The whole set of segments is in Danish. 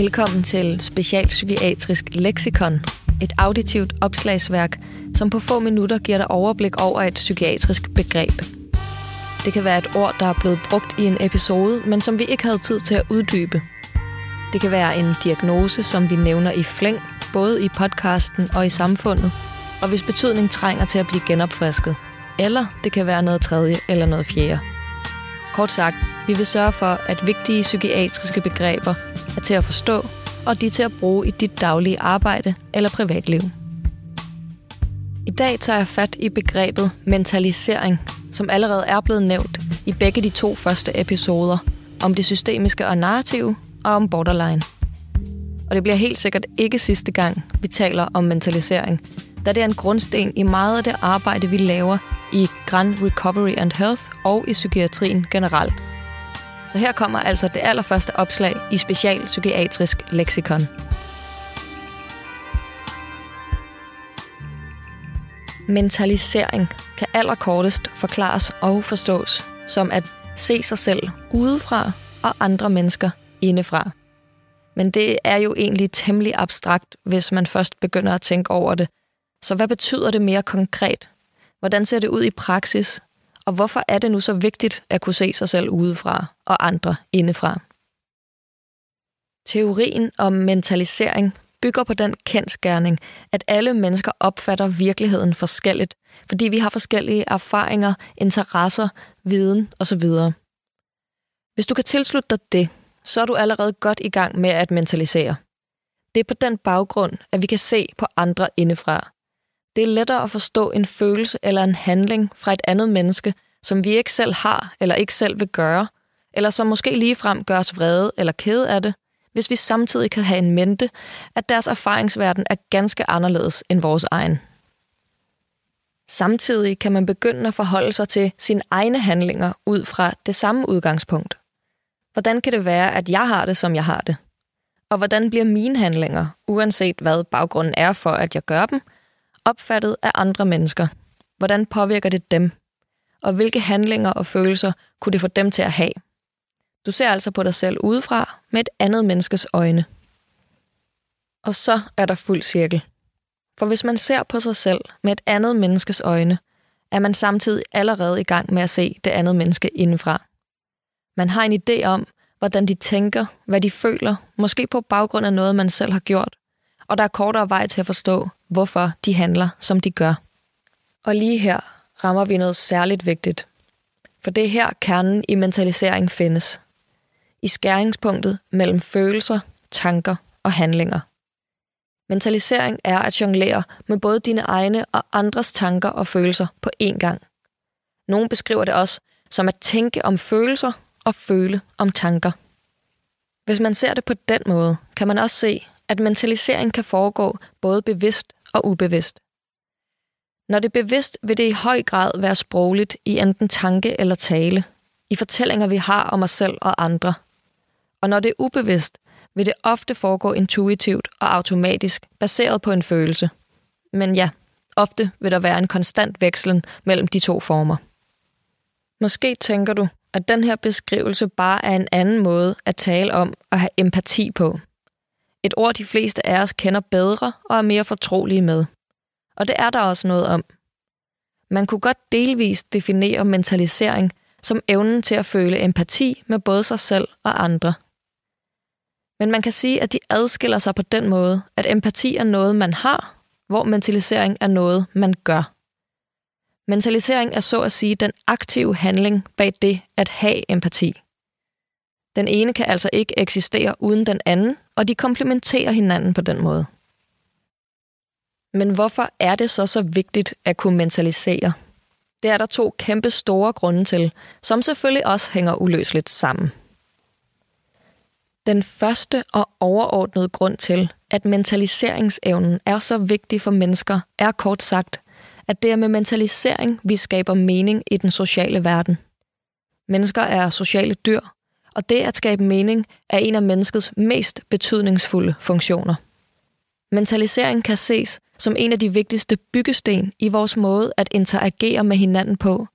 Velkommen til Specialpsykiatrisk Lexikon, et auditivt opslagsværk, som på få minutter giver dig overblik over et psykiatrisk begreb. Det kan være et ord, der er blevet brugt i en episode, men som vi ikke havde tid til at uddybe. Det kan være en diagnose, som vi nævner i flæng, både i podcasten og i samfundet, og hvis betydning trænger til at blive genopfrisket. Eller det kan være noget tredje eller noget fjerde. Kort sagt, vi vil sørge for, at vigtige psykiatriske begreber er til at forstå, og de er til at bruge i dit daglige arbejde eller privatliv. I dag tager jeg fat i begrebet mentalisering, som allerede er blevet nævnt i begge de to første episoder om det systemiske og narrative og om borderline. Og det bliver helt sikkert ikke sidste gang, vi taler om mentalisering, da det er en grundsten i meget af det arbejde, vi laver i Grand Recovery and Health og i psykiatrien generelt. Så her kommer altså det allerførste opslag i Special Psykiatrisk Lexikon. Mentalisering kan allerkortest forklares og forstås som at se sig selv udefra og andre mennesker indefra. Men det er jo egentlig temmelig abstrakt, hvis man først begynder at tænke over det. Så hvad betyder det mere konkret? Hvordan ser det ud i praksis? Og hvorfor er det nu så vigtigt at kunne se sig selv udefra og andre indefra? Teorien om mentalisering bygger på den kendskærning, at alle mennesker opfatter virkeligheden forskelligt, fordi vi har forskellige erfaringer, interesser, viden osv. Hvis du kan tilslutte dig det, så er du allerede godt i gang med at mentalisere. Det er på den baggrund, at vi kan se på andre indefra. Det er lettere at forstå en følelse eller en handling fra et andet menneske, som vi ikke selv har eller ikke selv vil gøre, eller som måske ligefrem gør os vrede eller kede af det, hvis vi samtidig kan have en mente, at deres erfaringsverden er ganske anderledes end vores egen. Samtidig kan man begynde at forholde sig til sine egne handlinger ud fra det samme udgangspunkt. Hvordan kan det være, at jeg har det, som jeg har det? Og hvordan bliver mine handlinger, uanset hvad baggrunden er for, at jeg gør dem, opfattet af andre mennesker? Hvordan påvirker det dem? Og hvilke handlinger og følelser kunne det få dem til at have? Du ser altså på dig selv udefra med et andet menneskes øjne. Og så er der fuld cirkel. For hvis man ser på sig selv med et andet menneskes øjne, er man samtidig allerede i gang med at se det andet menneske indenfra. Man har en idé om, hvordan de tænker, hvad de føler, måske på baggrund af noget, man selv har gjort, og der er kortere vej til at forstå, hvorfor de handler, som de gør. Og lige her rammer vi noget særligt vigtigt. For det er her kernen i mentalisering findes. I skæringspunktet mellem følelser, tanker og handlinger. Mentalisering er at jonglere med både dine egne og andres tanker og følelser på én gang. Nogle beskriver det også som at tænke om følelser og føle om tanker. Hvis man ser det på den måde, kan man også se, at mentalisering kan foregå både bevidst og ubevidst. Når det er bevidst, vil det i høj grad være sprogligt i enten tanke eller tale, i fortællinger, vi har om os selv og andre. Og når det er ubevidst, vil det ofte foregå intuitivt og automatisk, baseret på en følelse. Men ja, ofte vil der være en konstant vekslen mellem de to former. Måske tænker du, at den her beskrivelse bare er en anden måde at tale om at have empati på. Et ord, de fleste af os kender bedre og er mere fortrolige med. Og det er der også noget om. Man kunne godt delvist definere mentalisering som evnen til at føle empati med både sig selv og andre. Men man kan sige, at de adskiller sig på den måde, at empati er noget, man har, hvor mentalisering er noget, man gør. Mentalisering er så at sige den aktive handling bag det at have empati. Den ene kan altså ikke eksistere uden den anden, og de komplementerer hinanden på den måde. Men hvorfor er det så så vigtigt at kunne mentalisere? Det er der to kæmpe store grunde til, som selvfølgelig også hænger uløseligt sammen. Den første og overordnede grund til, at mentaliseringsevnen er så vigtig for mennesker, er kort sagt, at det er med mentalisering, vi skaber mening i den sociale verden. Mennesker er sociale dyr, og det at skabe mening er en af menneskets mest betydningsfulde funktioner. Mentalisering kan ses som en af de vigtigste byggesten i vores måde at interagere med hinanden på,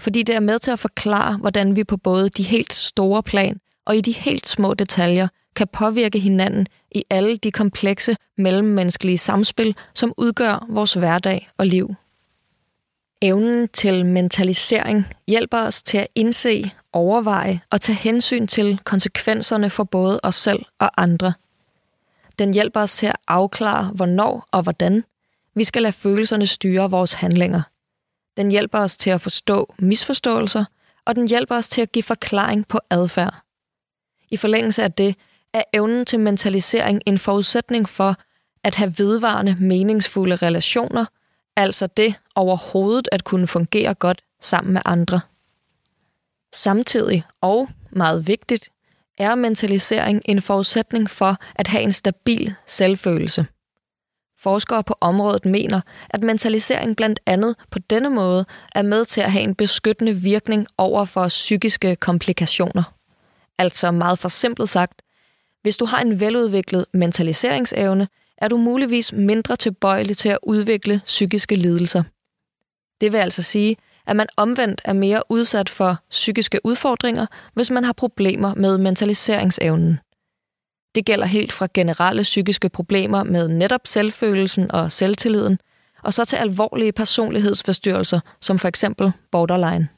fordi det er med til at forklare, hvordan vi på både de helt store plan og i de helt små detaljer kan påvirke hinanden i alle de komplekse mellemmenneskelige samspil, som udgør vores hverdag og liv. Evnen til mentalisering hjælper os til at indse, overveje og tage hensyn til konsekvenserne for både os selv og andre. Den hjælper os til at afklare, hvornår og hvordan vi skal lade følelserne styre vores handlinger. Den hjælper os til at forstå misforståelser, og den hjælper os til at give forklaring på adfærd. I forlængelse af det er evnen til mentalisering en forudsætning for at have vedvarende meningsfulde relationer, altså det overhovedet at kunne fungere godt sammen med andre. Samtidig, og meget vigtigt, er mentalisering en forudsætning for at have en stabil selvfølelse. Forskere på området mener, at mentalisering blandt andet på denne måde er med til at have en beskyttende virkning over for psykiske komplikationer. Altså meget forsimplet sagt, hvis du har en veludviklet mentaliseringsevne, er du muligvis mindre tilbøjelig til at udvikle psykiske lidelser. Det vil altså sige, at man omvendt er mere udsat for psykiske udfordringer, hvis man har problemer med mentaliseringsevnen. Det gælder helt fra generelle psykiske problemer med netop selvfølelsen og selvtilliden, og så til alvorlige personlighedsforstyrrelser, som for eksempel borderline.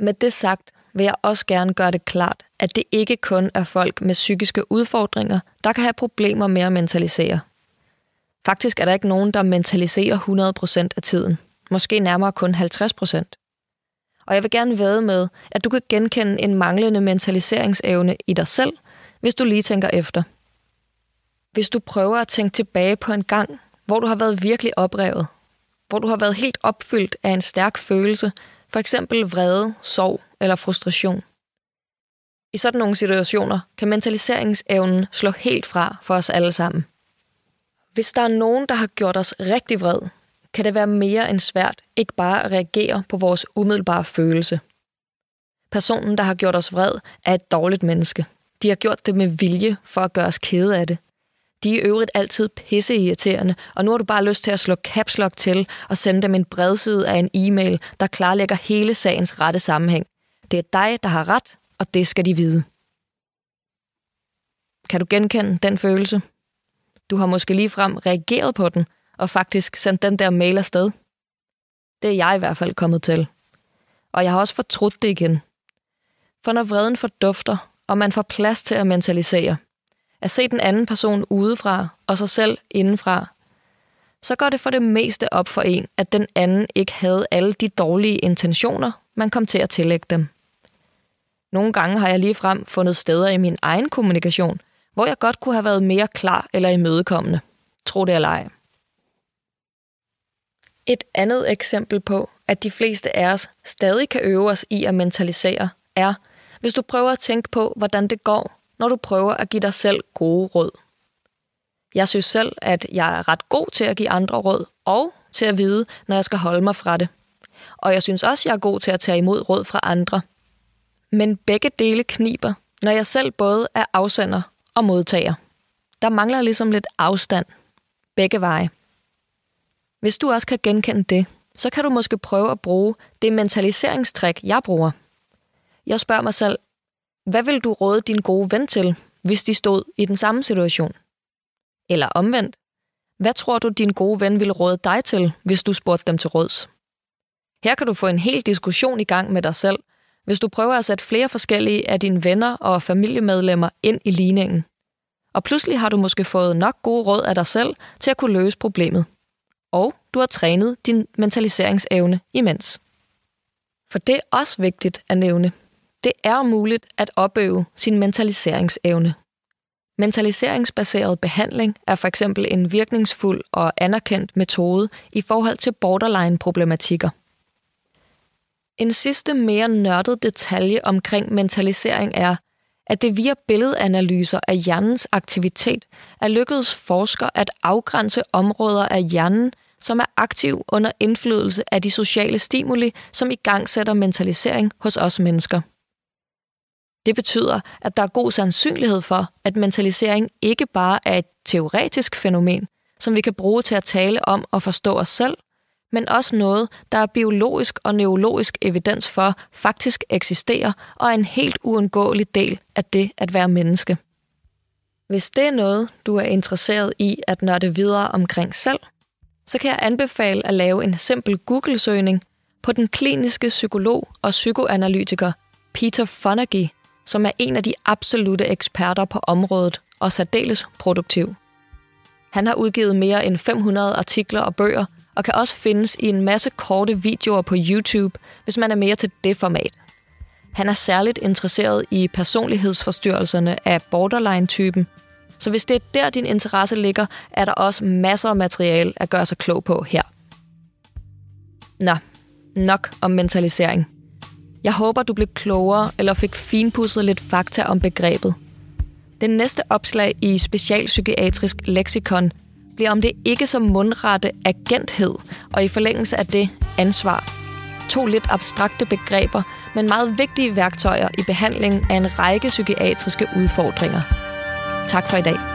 Med det sagt vil jeg også gerne gøre det klart, at det ikke kun er folk med psykiske udfordringer, der kan have problemer med at mentalisere. Faktisk er der ikke nogen, der mentaliserer 100% af tiden. Måske nærmere kun 50%. Og jeg vil gerne væde med, at du kan genkende en manglende mentaliseringsevne i dig selv, hvis du lige tænker efter. Hvis du prøver at tænke tilbage på en gang, hvor du har været virkelig oprevet, hvor du har været helt opfyldt af en stærk følelse, for eksempel vrede, sorg eller frustration. I sådan nogle situationer kan mentaliseringsevnen slå helt fra for os alle sammen. Hvis der er nogen, der har gjort os rigtig vred, kan det være mere end svært ikke bare at reagere på vores umiddelbare følelse. Personen, der har gjort os vred, er et dårligt menneske. De har gjort det med vilje for at gøre os kede af det. De er i øvrigt altid pisseirriterende, og nu har du bare lyst til at slå caps lock til og sende dem en bredside af en e-mail, der klarlægger hele sagens rette sammenhæng. Det er dig, der har ret, og det skal de vide. Kan du genkende den følelse? Du har måske lige frem reageret på den, og faktisk sendt den der mail afsted. Det er jeg i hvert fald kommet til. Og jeg har også fortrudt det igen. For når vreden fordufter, og man får plads til at mentalisere, at se den anden person udefra og sig selv indenfra, så går det for det meste op for en, at den anden ikke havde alle de dårlige intentioner, man kom til at tillægge dem. Nogle gange har jeg lige frem fundet steder i min egen kommunikation, hvor jeg godt kunne have været mere klar eller imødekommende. Tro det eller ej. Et andet eksempel på, at de fleste af os stadig kan øve os i at mentalisere, er, hvis du prøver at tænke på, hvordan det går, når du prøver at give dig selv gode råd. Jeg synes selv, at jeg er ret god til at give andre råd, og til at vide, når jeg skal holde mig fra det. Og jeg synes også, jeg er god til at tage imod råd fra andre. Men begge dele kniber, når jeg selv både er afsender og modtager. Der mangler ligesom lidt afstand. Begge veje. Hvis du også kan genkende det, så kan du måske prøve at bruge det mentaliseringstrik, jeg bruger. Jeg spørger mig selv, hvad vil du råde din gode ven til, hvis de stod i den samme situation? Eller omvendt, hvad tror du, din gode ven ville råde dig til, hvis du spurgte dem til råds? Her kan du få en hel diskussion i gang med dig selv, hvis du prøver at sætte flere forskellige af dine venner og familiemedlemmer ind i ligningen. Og pludselig har du måske fået nok gode råd af dig selv til at kunne løse problemet og du har trænet din mentaliseringsevne imens. For det er også vigtigt at nævne. Det er muligt at opøve sin mentaliseringsevne. Mentaliseringsbaseret behandling er for eksempel en virkningsfuld og anerkendt metode i forhold til borderline-problematikker. En sidste mere nørdet detalje omkring mentalisering er, at det via billedanalyser af hjernens aktivitet er lykkedes forskere at afgrænse områder af hjernen, som er aktiv under indflydelse af de sociale stimuli, som i gang sætter mentalisering hos os mennesker. Det betyder, at der er god sandsynlighed for, at mentalisering ikke bare er et teoretisk fænomen, som vi kan bruge til at tale om og forstå os selv, men også noget, der er biologisk og neurologisk evidens for faktisk eksisterer og er en helt uundgåelig del af det at være menneske. Hvis det er noget, du er interesseret i at nørde videre omkring selv, så kan jeg anbefale at lave en simpel Google-søgning på den kliniske psykolog og psykoanalytiker Peter Fonagy, som er en af de absolute eksperter på området og særdeles produktiv. Han har udgivet mere end 500 artikler og bøger, og kan også findes i en masse korte videoer på YouTube, hvis man er mere til det format. Han er særligt interesseret i personlighedsforstyrrelserne af borderline-typen, så hvis det er der, din interesse ligger, er der også masser af materiale at gøre sig klog på her. Nå, nok om mentalisering. Jeg håber, du blev klogere eller fik finpudset lidt fakta om begrebet. Den næste opslag i Specialpsykiatrisk Lexikon bliver om det ikke som mundrette agenthed, og i forlængelse af det ansvar. To lidt abstrakte begreber, men meget vigtige værktøjer i behandlingen af en række psykiatriske udfordringer. Tak for i dag.